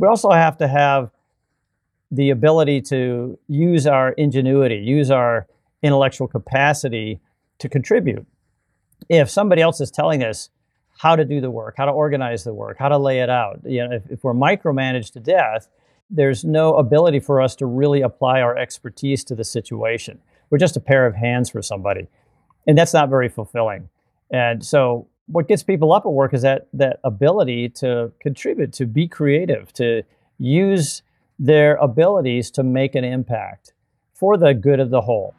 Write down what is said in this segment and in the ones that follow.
we also have to have the ability to use our ingenuity, use our intellectual capacity to contribute. If somebody else is telling us how to do the work, how to organize the work, how to lay it out, you know, if, if we're micromanaged to death, there's no ability for us to really apply our expertise to the situation. We're just a pair of hands for somebody. And that's not very fulfilling. And so what gets people up at work is that that ability to contribute, to be creative, to use their abilities to make an impact for the good of the whole.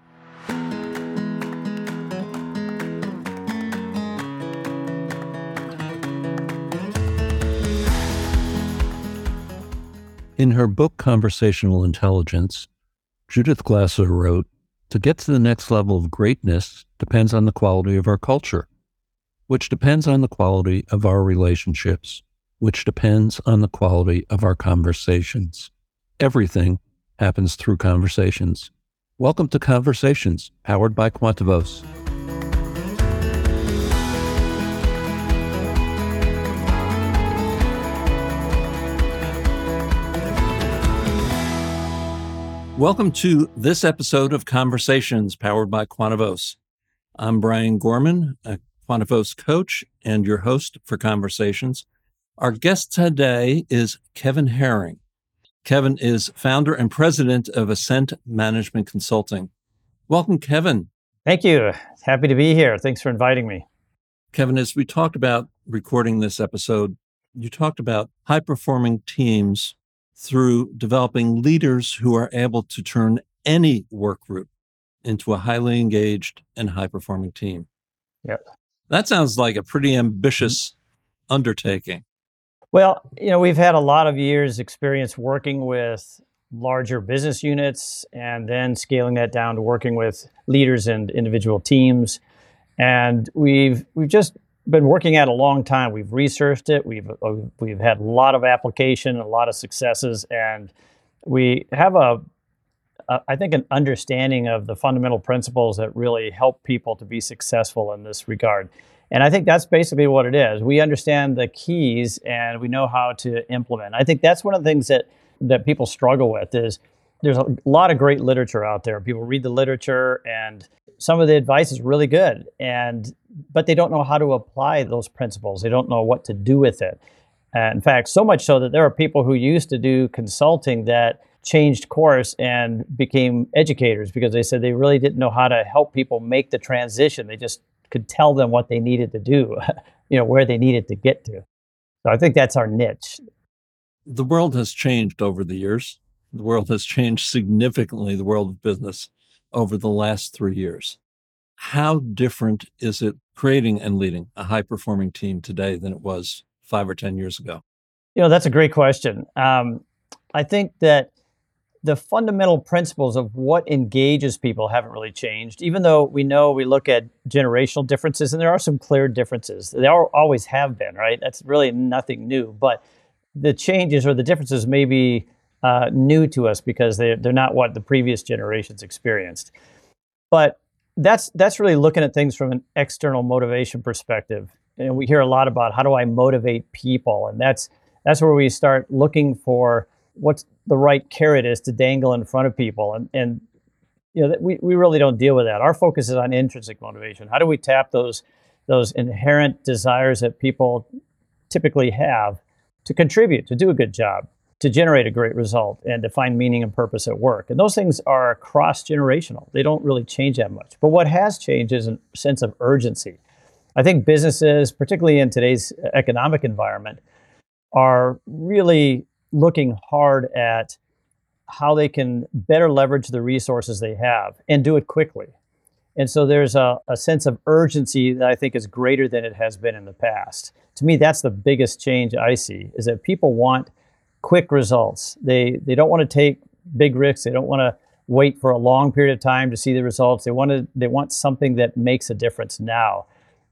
In her book, Conversational Intelligence, Judith Glaser wrote To get to the next level of greatness depends on the quality of our culture, which depends on the quality of our relationships, which depends on the quality of our conversations. Everything happens through conversations. Welcome to Conversations, powered by Quantavos. Welcome to this episode of Conversations powered by Quantavos. I'm Brian Gorman, a Quantavos coach and your host for Conversations. Our guest today is Kevin Herring. Kevin is founder and president of Ascent Management Consulting. Welcome, Kevin. Thank you. Happy to be here. Thanks for inviting me. Kevin, as we talked about recording this episode, you talked about high performing teams through developing leaders who are able to turn any work group into a highly engaged and high performing team. Yep. That sounds like a pretty ambitious undertaking. Well, you know, we've had a lot of years experience working with larger business units and then scaling that down to working with leaders and individual teams. And we've we've just been working at a long time. We've researched it. We've uh, we've had a lot of application, a lot of successes, and we have a, a I think an understanding of the fundamental principles that really help people to be successful in this regard. And I think that's basically what it is. We understand the keys and we know how to implement. I think that's one of the things that that people struggle with is there's a lot of great literature out there. People read the literature and some of the advice is really good and but they don't know how to apply those principles. They don't know what to do with it. Uh, in fact, so much so that there are people who used to do consulting that changed course and became educators because they said they really didn't know how to help people make the transition. They just could tell them what they needed to do, you know, where they needed to get to. So I think that's our niche. The world has changed over the years. The world has changed significantly, the world of business over the last three years. How different is it creating and leading a high performing team today than it was five or 10 years ago? You know, that's a great question. Um, I think that the fundamental principles of what engages people haven't really changed, even though we know we look at generational differences and there are some clear differences. They always have been, right? That's really nothing new. But the changes or the differences may be uh, new to us because they're, they're not what the previous generations experienced. But that's that's really looking at things from an external motivation perspective. And we hear a lot about how do I motivate people, and that's that's where we start looking for what's the right carrot is to dangle in front of people, and and you know we we really don't deal with that. Our focus is on intrinsic motivation. How do we tap those those inherent desires that people typically have to contribute, to do a good job, to generate a great result and to find meaning and purpose at work. And those things are cross generational. They don't really change that much. But what has changed is a sense of urgency. I think businesses, particularly in today's economic environment, are really looking hard at how they can better leverage the resources they have and do it quickly. And so there's a, a sense of urgency that I think is greater than it has been in the past. To me, that's the biggest change I see is that people want quick results. They they don't want to take big risks. They don't want to wait for a long period of time to see the results. They want to they want something that makes a difference now.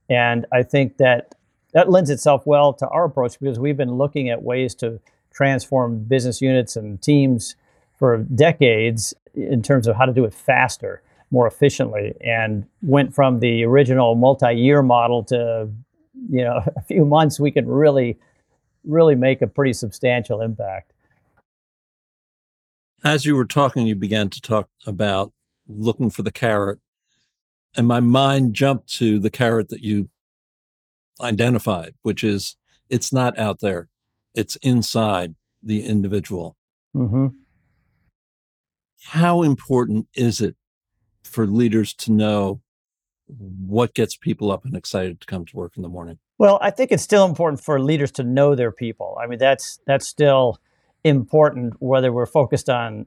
And I think that that lends itself well to our approach because we've been looking at ways to transform business units and teams for decades in terms of how to do it faster, more efficiently, and went from the original multi-year model to you know a few months we could really really make a pretty substantial impact. As you were talking, you began to talk about looking for the carrot. And my mind jumped to the carrot that you identified, which is it's not out there, it's inside the individual. Mm-hmm. How important is it for leaders to know what gets people up and excited to come to work in the morning? Well, I think it's still important for leaders to know their people. I mean, that's that's still important whether we're focused on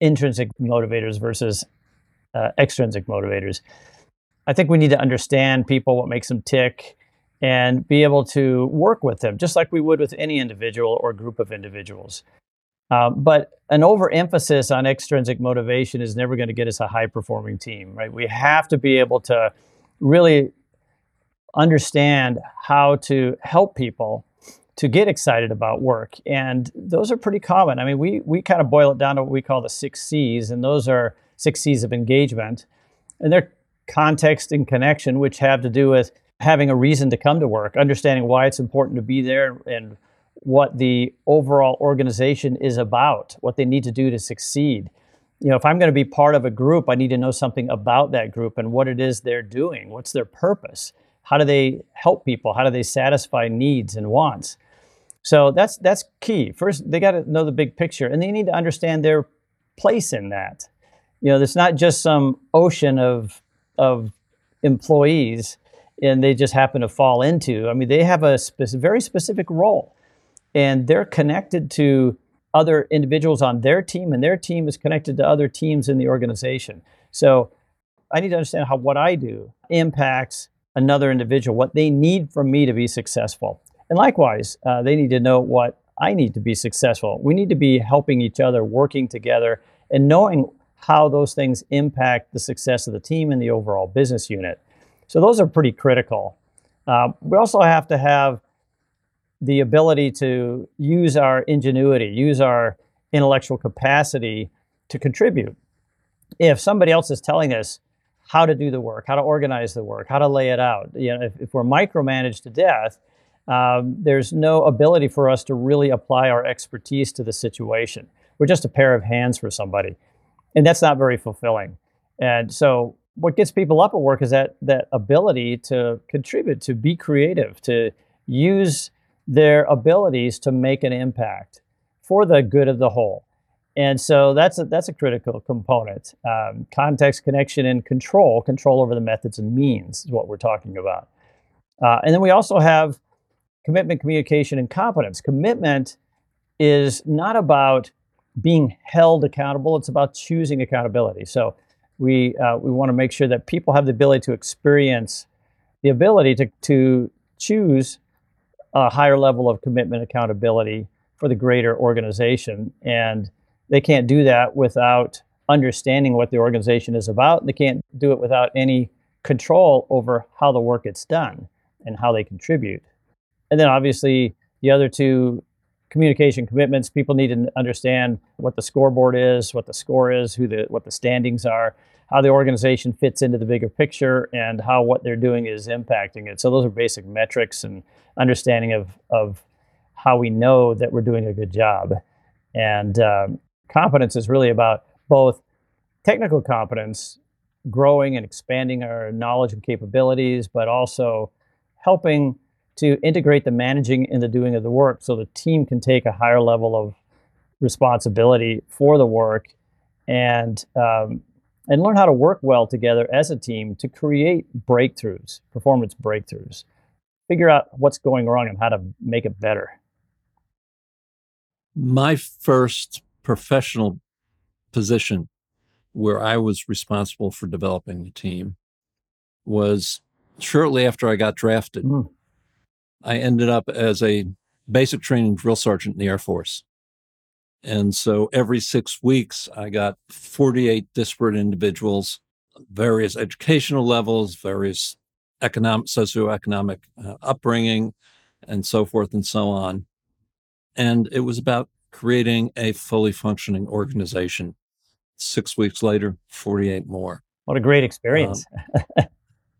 intrinsic motivators versus uh, extrinsic motivators. I think we need to understand people, what makes them tick, and be able to work with them, just like we would with any individual or group of individuals. Uh, but an overemphasis on extrinsic motivation is never going to get us a high performing team, right? We have to be able to really understand how to help people to get excited about work. And those are pretty common. I mean, we, we kind of boil it down to what we call the six C's, and those are six C's of engagement. And they're context and connection, which have to do with having a reason to come to work, understanding why it's important to be there and what the overall organization is about, what they need to do to succeed. You know, if I'm going to be part of a group, I need to know something about that group and what it is they're doing. What's their purpose? How do they help people? How do they satisfy needs and wants? So that's that's key. First, they got to know the big picture, and they need to understand their place in that. You know, there's not just some ocean of of employees, and they just happen to fall into. I mean, they have a very specific role, and they're connected to other individuals on their team, and their team is connected to other teams in the organization. So, I need to understand how what I do impacts another individual, what they need from me to be successful. And likewise, uh, they need to know what I need to be successful. We need to be helping each other, working together, and knowing how those things impact the success of the team and the overall business unit. So those are pretty critical. Uh, we also have to have the ability to use our ingenuity, use our intellectual capacity to contribute. If somebody else is telling us how to do the work, how to organize the work, how to lay it out, you know, if, if we're micromanaged to death, um, there's no ability for us to really apply our expertise to the situation. We're just a pair of hands for somebody, and that's not very fulfilling. And so, what gets people up at work is that that ability to contribute, to be creative, to use their abilities to make an impact for the good of the whole. And so that's a, that's a critical component. Um, context, connection, and control. Control over the methods and means is what we're talking about. Uh, and then we also have commitment, communication, and competence. Commitment is not about being held accountable, it's about choosing accountability. So we, uh, we want to make sure that people have the ability to experience the ability to, to choose a higher level of commitment accountability for the greater organization. And they can't do that without understanding what the organization is about. They can't do it without any control over how the work gets done and how they contribute. And then obviously the other two communication commitments, people need to understand what the scoreboard is, what the score is, who the what the standings are, how the organization fits into the bigger picture, and how what they're doing is impacting it. So those are basic metrics and understanding of of how we know that we're doing a good job. And um, competence is really about both technical competence, growing and expanding our knowledge and capabilities, but also helping to integrate the managing and the doing of the work so the team can take a higher level of responsibility for the work and um, and learn how to work well together as a team to create breakthroughs, performance breakthroughs. Figure out what's going wrong and how to make it better. My first professional position where I was responsible for developing the team was shortly after I got drafted. Mm. I ended up as a basic training drill sergeant in the Air Force. And so every six weeks, I got 48 disparate individuals, various educational levels, various economic, socioeconomic uh, upbringing, and so forth and so on. And it was about creating a fully functioning organization. Six weeks later, 48 more. What a great experience.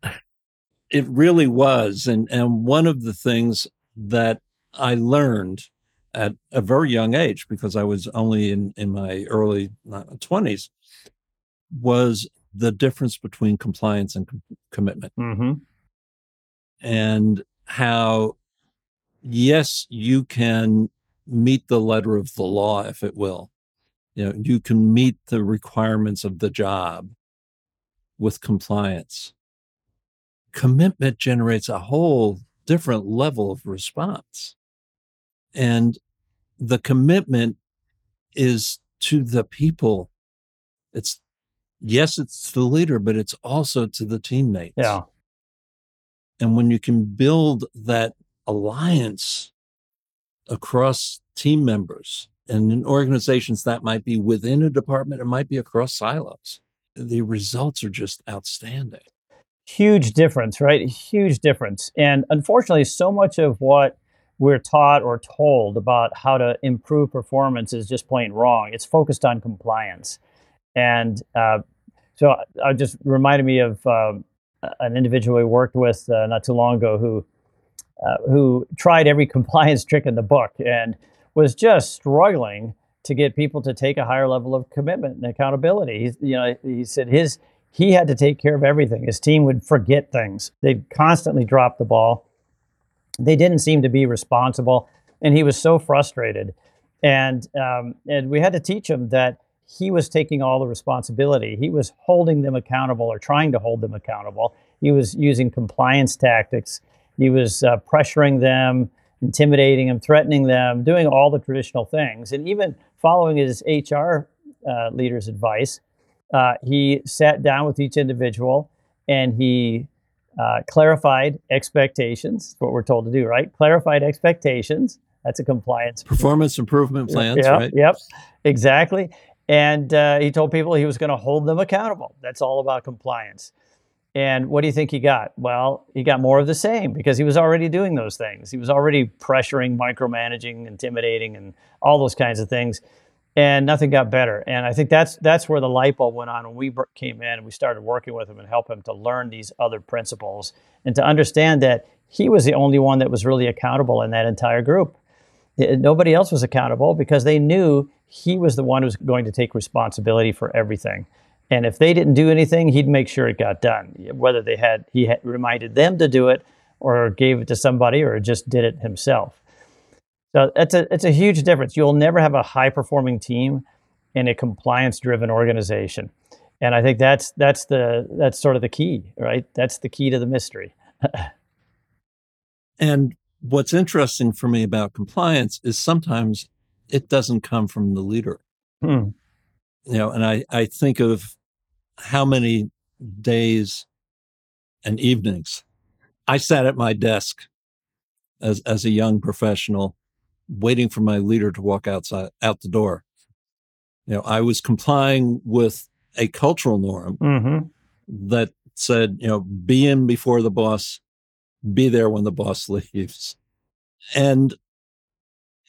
Um, it really was. And, and one of the things that I learned at a very young age because I was only in, in my early 20s was the difference between compliance and com- commitment. Mm-hmm. And how, yes, you can meet the letter of the law, if it will. You know, you can meet the requirements of the job with compliance. Commitment generates a whole different level of response. And the commitment is to the people. It's yes, it's the leader, but it's also to the teammates. Yeah. And when you can build that alliance across team members and in organizations that might be within a department, it might be across silos, the results are just outstanding. Huge difference, right? Huge difference. And unfortunately, so much of what we're taught or told about how to improve performance is just plain wrong. It's focused on compliance. And uh, so I just reminded me of uh, an individual we worked with uh, not too long ago who uh, who tried every compliance trick in the book and was just struggling to get people to take a higher level of commitment and accountability. He, you know, he said his he had to take care of everything. His team would forget things. They'd constantly drop the ball. They didn't seem to be responsible, and he was so frustrated. And um, and we had to teach him that he was taking all the responsibility. He was holding them accountable or trying to hold them accountable. He was using compliance tactics. He was uh, pressuring them, intimidating them, threatening them, doing all the traditional things. And even following his HR uh, leader's advice, uh, he sat down with each individual and he uh, clarified expectations, what we're told to do, right? Clarified expectations. That's a compliance. Performance improvement plans, yep, right? Yep, exactly. And uh, he told people he was going to hold them accountable. That's all about compliance. And what do you think he got? Well, he got more of the same because he was already doing those things. He was already pressuring, micromanaging, intimidating, and all those kinds of things. And nothing got better. And I think that's that's where the light bulb went on when we came in and we started working with him and help him to learn these other principles and to understand that he was the only one that was really accountable in that entire group. Nobody else was accountable because they knew he was the one who was going to take responsibility for everything. And if they didn't do anything, he'd make sure it got done. Whether they had he had reminded them to do it, or gave it to somebody, or just did it himself. So it's a it's a huge difference. You'll never have a high performing team in a compliance driven organization, and I think that's that's the that's sort of the key, right? That's the key to the mystery. and what's interesting for me about compliance is sometimes it doesn't come from the leader. Hmm. You know, and I, I think of how many days and evenings I sat at my desk as as a young professional waiting for my leader to walk outside out the door. You know, I was complying with a cultural norm mm-hmm. that said, you know, be in before the boss, be there when the boss leaves. And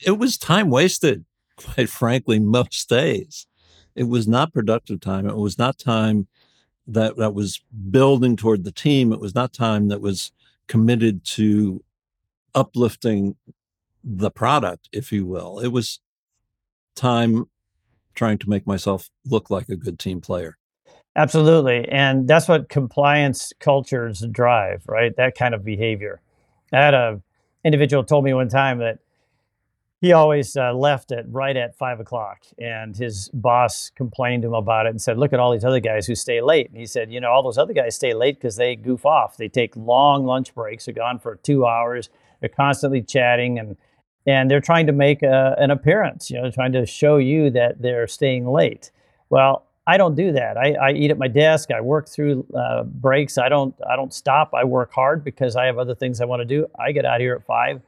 it was time wasted, quite frankly, most days. It was not productive time. It was not time that, that was building toward the team. It was not time that was committed to uplifting the product, if you will. It was time trying to make myself look like a good team player. Absolutely. And that's what compliance cultures drive, right? That kind of behavior. I had a individual told me one time that he always uh, left at right at five o'clock and his boss complained to him about it and said look at all these other guys who stay late and he said you know all those other guys stay late because they goof off they take long lunch breaks they're gone for two hours they're constantly chatting and and they're trying to make a, an appearance you know trying to show you that they're staying late. Well i don't do that. I, I eat at my desk. I work through uh, breaks. I don't i don't stop. I work hard because i have other things i want to do. I get out here at five.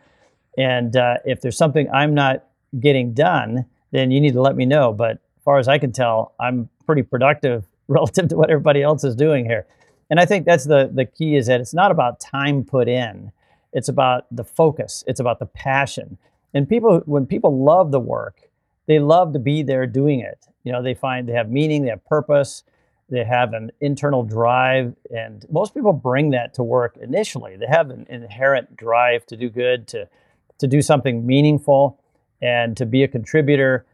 And uh, if there's something I'm not getting done, then you need to let me know. But as far as I can tell, I'm pretty productive relative to what everybody else is doing here. And I think that's the the key is that it's not about time put in. It's about the focus. It's about the passion. And people when people love the work, they love to be there doing it. You know, they find they have meaning, they have purpose, they have an internal drive and most people bring that to work initially. They have an inherent drive to do good, to to do something meaningful. and to be a contributor.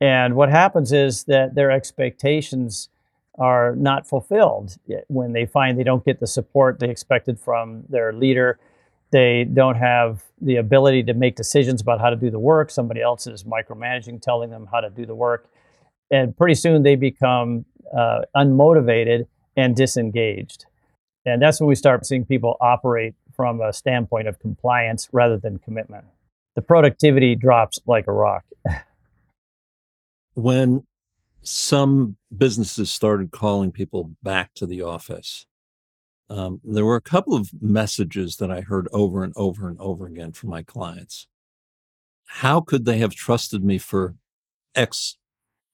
And what happens is that their expectations are not fulfilled when they find they don't get the support they expected from their leader. They don't have the ability to make decisions about how to do the work. Somebody else is micromanaging, telling them how to do the work. And pretty soon they become uh, unmotivated and disengaged. And that's when we start seeing people operate from a standpoint of compliance rather than commitment. The productivity drops like a rock. when some businesses started calling people back to the office, um, there were a couple of messages that I heard over and over and over again from my clients. How could they have trusted me for X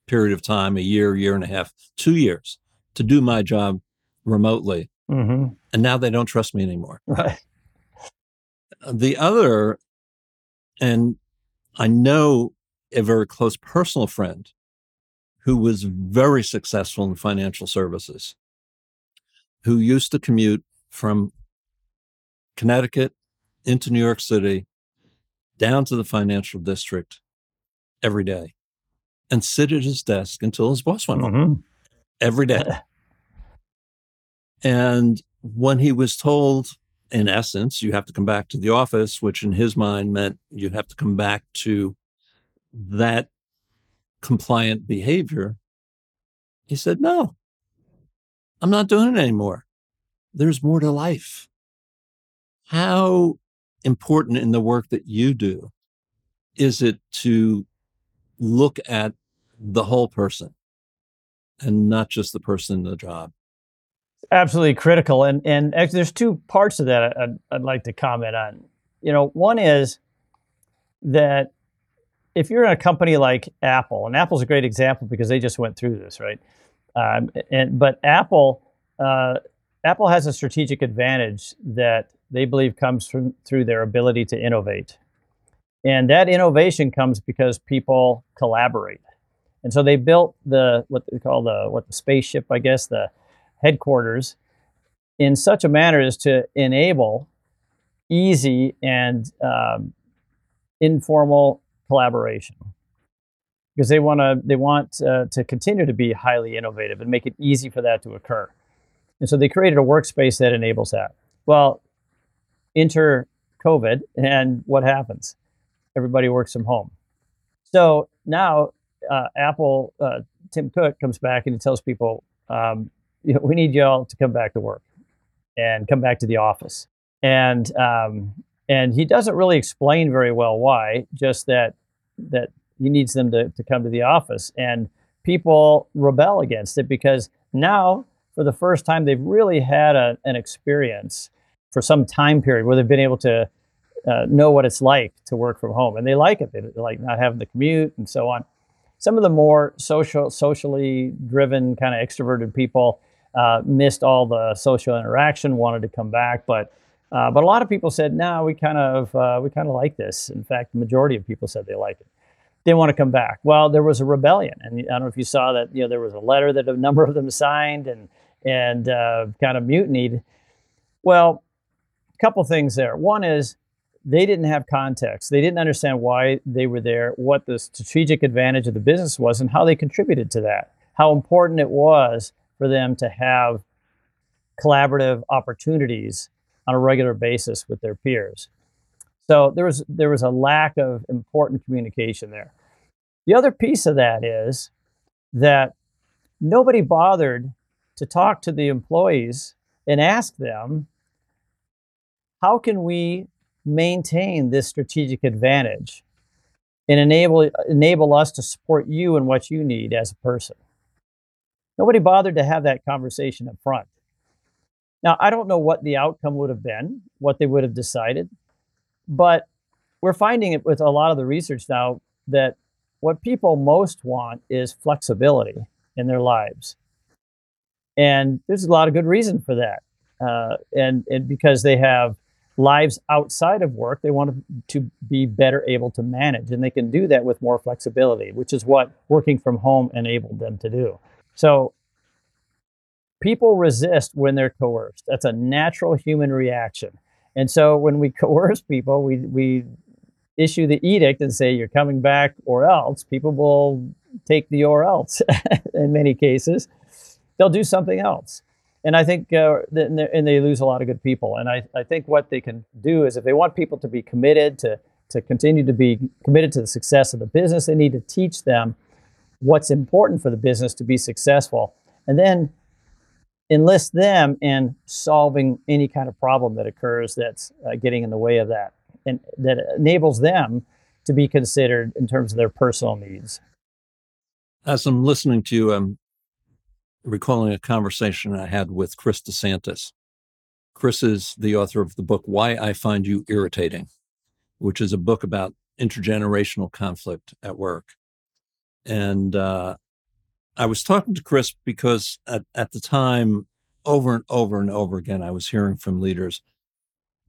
period of time, a year, year and a half, two years, to do my job remotely? Mm-hmm. And now they don't trust me anymore. Right. The other, and I know a very close personal friend who was very successful in financial services, who used to commute from Connecticut into New York City, down to the financial district every day, and sit at his desk until his boss went mm-hmm. home every day. and when he was told in essence, you have to come back to the office, which in his mind meant you have to come back to that compliant behavior. He said, No, I'm not doing it anymore. There's more to life. How important in the work that you do is it to look at the whole person and not just the person in the job? absolutely critical. And and actually, there's two parts of that I'd, I'd like to comment on. You know, one is that if you're in a company like Apple, and Apple's a great example because they just went through this, right? Um, and but Apple, uh, Apple has a strategic advantage that they believe comes from through their ability to innovate, and that innovation comes because people collaborate. And so they built the what they call the what the spaceship, I guess the headquarters in such a manner as to enable easy and um, informal collaboration because they want to they want uh, to continue to be highly innovative and make it easy for that to occur and so they created a workspace that enables that well enter covid and what happens everybody works from home so now uh, apple uh, tim cook comes back and he tells people um, you know, we need y'all to come back to work and come back to the office. And um, and he doesn't really explain very well why. Just that that he needs them to, to come to the office, and people rebel against it because now, for the first time, they've really had a, an experience for some time period where they've been able to uh, know what it's like to work from home, and they like it. They like not having the commute and so on. Some of the more social, socially driven, kind of extroverted people uh, missed all the social interaction, wanted to come back, but uh, but a lot of people said, "No, we kind of uh, we kind of like this." In fact, the majority of people said they like it. They want to come back. Well, there was a rebellion, and I don't know if you saw that. You know, there was a letter that a number of them signed and and uh, kind of mutinied. Well, a couple things there. One is they didn't have context. They didn't understand why they were there, what the strategic advantage of the business was, and how they contributed to that. How important it was for them to have collaborative opportunities on a regular basis with their peers. So there was there was a lack of important communication there. The other piece of that is that nobody bothered to talk to the employees and ask them how can we maintain this strategic advantage and enable enable us to support you and what you need as a person. Nobody bothered to have that conversation up front. Now, I don't know what the outcome would have been, what they would have decided, but we're finding it with a lot of the research now that what people most want is flexibility in their lives. And there's a lot of good reason for that. Uh, and, and because they have lives outside of work, they want to be better able to manage. And they can do that with more flexibility, which is what working from home enabled them to do. So people resist when they're coerced. That's a natural human reaction. And so when we coerce people, we, we issue the edict and say you're coming back or else, people will take the or else in many cases. They'll do something else. And I think, uh, and they lose a lot of good people. And I, I think what they can do is if they want people to be committed to, to continue to be committed to the success of the business, they need to teach them what's important for the business to be successful. And then enlist them in solving any kind of problem that occurs that's uh, getting in the way of that and that enables them to be considered in terms of their personal needs. As I'm listening to you, I'm recalling a conversation I had with Chris DeSantis. Chris is the author of the book Why I Find You Irritating, which is a book about intergenerational conflict at work. And uh, I was talking to Chris because at, at the time, over and over and over again, I was hearing from leaders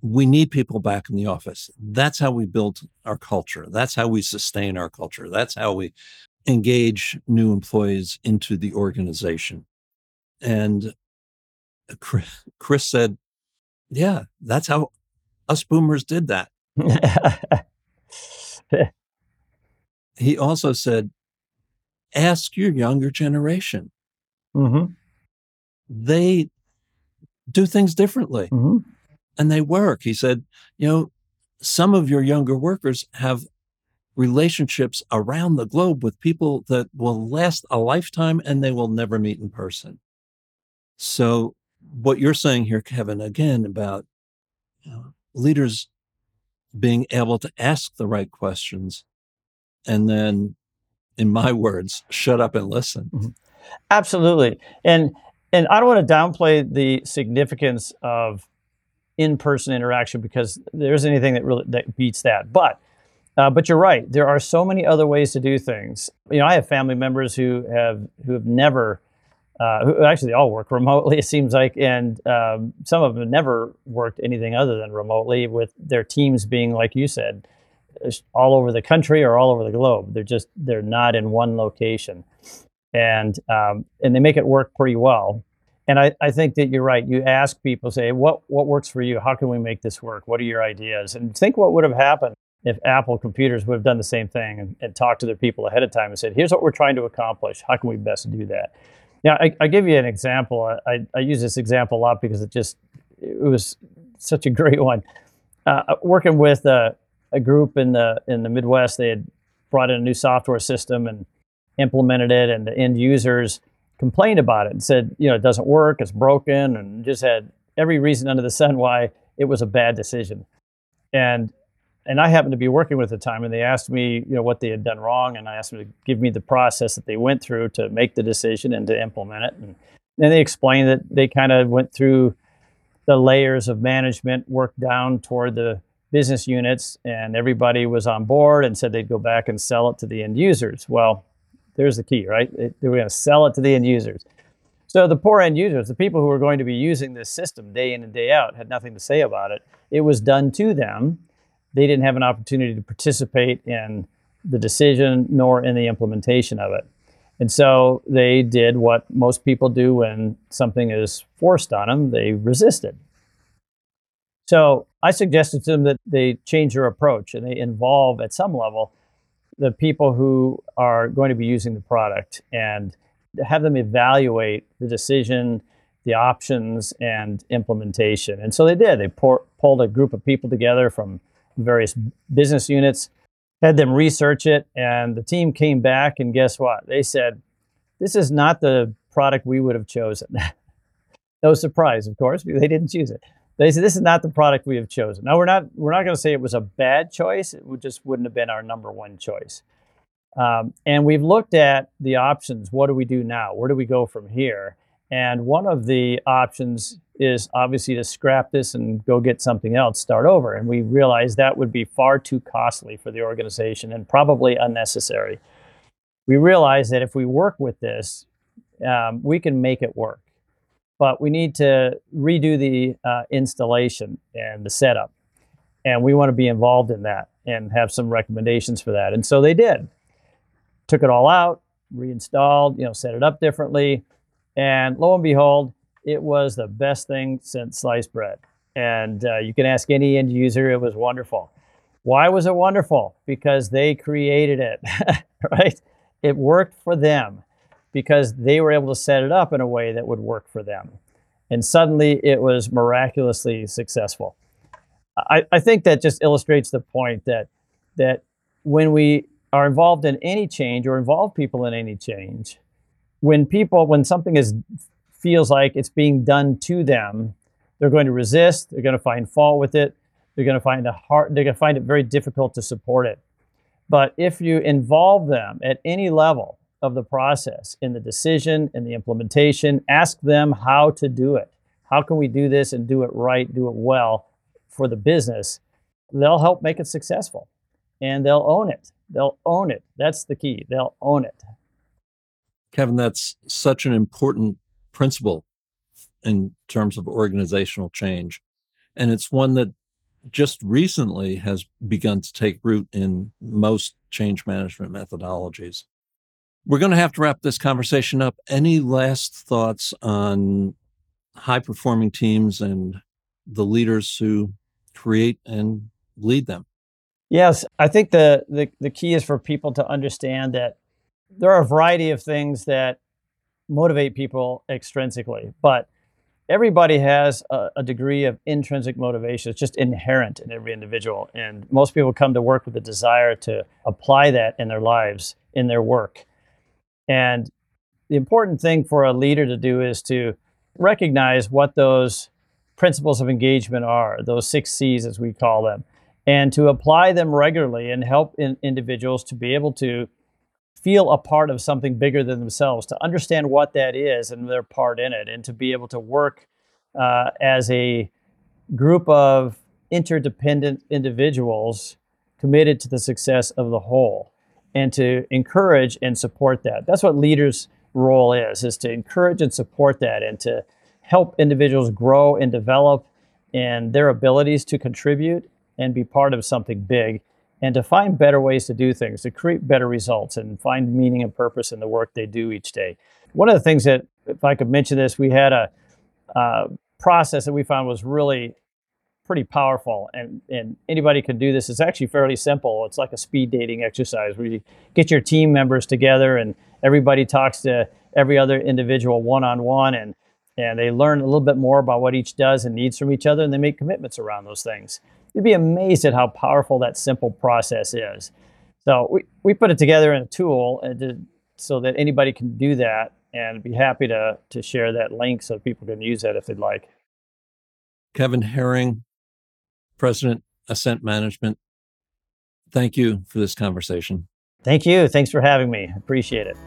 we need people back in the office. That's how we build our culture. That's how we sustain our culture. That's how we engage new employees into the organization. And uh, Chris, Chris said, Yeah, that's how us boomers did that. he also said, Ask your younger generation. Mm-hmm. They do things differently. Mm-hmm and they work. He said, you know, some of your younger workers have relationships around the globe with people that will last a lifetime and they will never meet in person. So, what you're saying here, Kevin, again, about you know, leaders being able to ask the right questions and then, in my words, shut up and listen. Mm-hmm. Absolutely. And and I don't want to downplay the significance of in-person interaction because there isn't anything that really that beats that. But uh, but you're right. There are so many other ways to do things. You know, I have family members who have who have never, uh, who actually all work remotely. It seems like, and um, some of them never worked anything other than remotely, with their teams being like you said, all over the country or all over the globe. They're just they're not in one location, and um, and they make it work pretty well. And I, I think that you're right. You ask people, say, what, what works for you? How can we make this work? What are your ideas? And think what would have happened if Apple computers would have done the same thing and, and talked to their people ahead of time and said, here's what we're trying to accomplish. How can we best do that? Now, I, I give you an example. I, I use this example a lot because it just, it was such a great one. Uh, working with a, a group in the, in the Midwest, they had brought in a new software system and implemented it, and the end users complained about it and said, you know, it doesn't work, it's broken, and just had every reason under the sun why it was a bad decision. And and I happened to be working with the time, and they asked me, you know, what they had done wrong, and I asked them to give me the process that they went through to make the decision and to implement it. And then they explained that they kind of went through the layers of management, worked down toward the business units, and everybody was on board and said they'd go back and sell it to the end users. Well, there's the key, right? It, they were going to sell it to the end users. So the poor end users, the people who were going to be using this system day in and day out, had nothing to say about it. It was done to them. They didn't have an opportunity to participate in the decision nor in the implementation of it. And so they did what most people do when something is forced on them they resisted. So I suggested to them that they change their approach and they involve at some level the people who are going to be using the product and have them evaluate the decision, the options, and implementation. And so they did. They pour, pulled a group of people together from various business units, had them research it, and the team came back and guess what? They said, This is not the product we would have chosen. no surprise, of course, they didn't choose it. They said this is not the product we have chosen. Now we're not we're not going to say it was a bad choice. It just wouldn't have been our number one choice. Um, and we've looked at the options. What do we do now? Where do we go from here? And one of the options is obviously to scrap this and go get something else, start over. And we realized that would be far too costly for the organization and probably unnecessary. We realized that if we work with this, um, we can make it work but we need to redo the uh, installation and the setup. And we want to be involved in that and have some recommendations for that. And so they did. Took it all out, reinstalled, you know, set it up differently. And lo and behold, it was the best thing since sliced bread. And uh, you can ask any end user, it was wonderful. Why was it wonderful? Because they created it, right? It worked for them because they were able to set it up in a way that would work for them. And suddenly it was miraculously successful. I, I think that just illustrates the point that that when we are involved in any change or involve people in any change, when people when something is feels like it's being done to them, they're going to resist, they're going to find fault with it, they're going to find it hard, they're going to find it very difficult to support it. But if you involve them at any level of the process, in the decision, in the implementation, ask them how to do it. How can we do this and do it right, do it well for the business? They'll help make it successful and they'll own it. They'll own it. That's the key. They'll own it. Kevin, that's such an important principle in terms of organizational change. And it's one that just recently has begun to take root in most change management methodologies. We're going to have to wrap this conversation up. Any last thoughts on high performing teams and the leaders who create and lead them? Yes, I think the, the, the key is for people to understand that there are a variety of things that motivate people extrinsically, but everybody has a, a, degree of intrinsic motivation. It's just inherent in every individual. And most people come to work with a desire to apply that in their lives, in their work. And the important thing for a leader to do is to recognize what those principles of engagement are, those six C's as we call them, and to apply them regularly and help in individuals to be able to feel a part of something bigger than themselves, to understand what that is and their part in it, and to be able to work uh, as a group of interdependent individuals committed to the success of the whole and to encourage and support that. That's what leaders' role is, is to encourage and support that and to help individuals grow and develop in their abilities to contribute and be part of something big and to find better ways to do things, to create better results and find meaning and purpose in the work they do each day. One of the things that, if I could mention this, we had a uh, process that we found was really pretty powerful and, and anybody can do this. It's actually fairly simple. It's like a speed dating exercise where you get your team members together and everybody talks to every other individual one-on-one and and they learn a little bit more about what each does and needs from each other and they make commitments around those things. You'd be amazed at how powerful that simple process is. So we, we put it together in a tool uh, to, so that anybody can do that and be happy to, to share that link so people can use that if they'd like. Kevin Herring, President, Ascent Management, thank you for this conversation. Thank you. Thanks for having me. Appreciate it.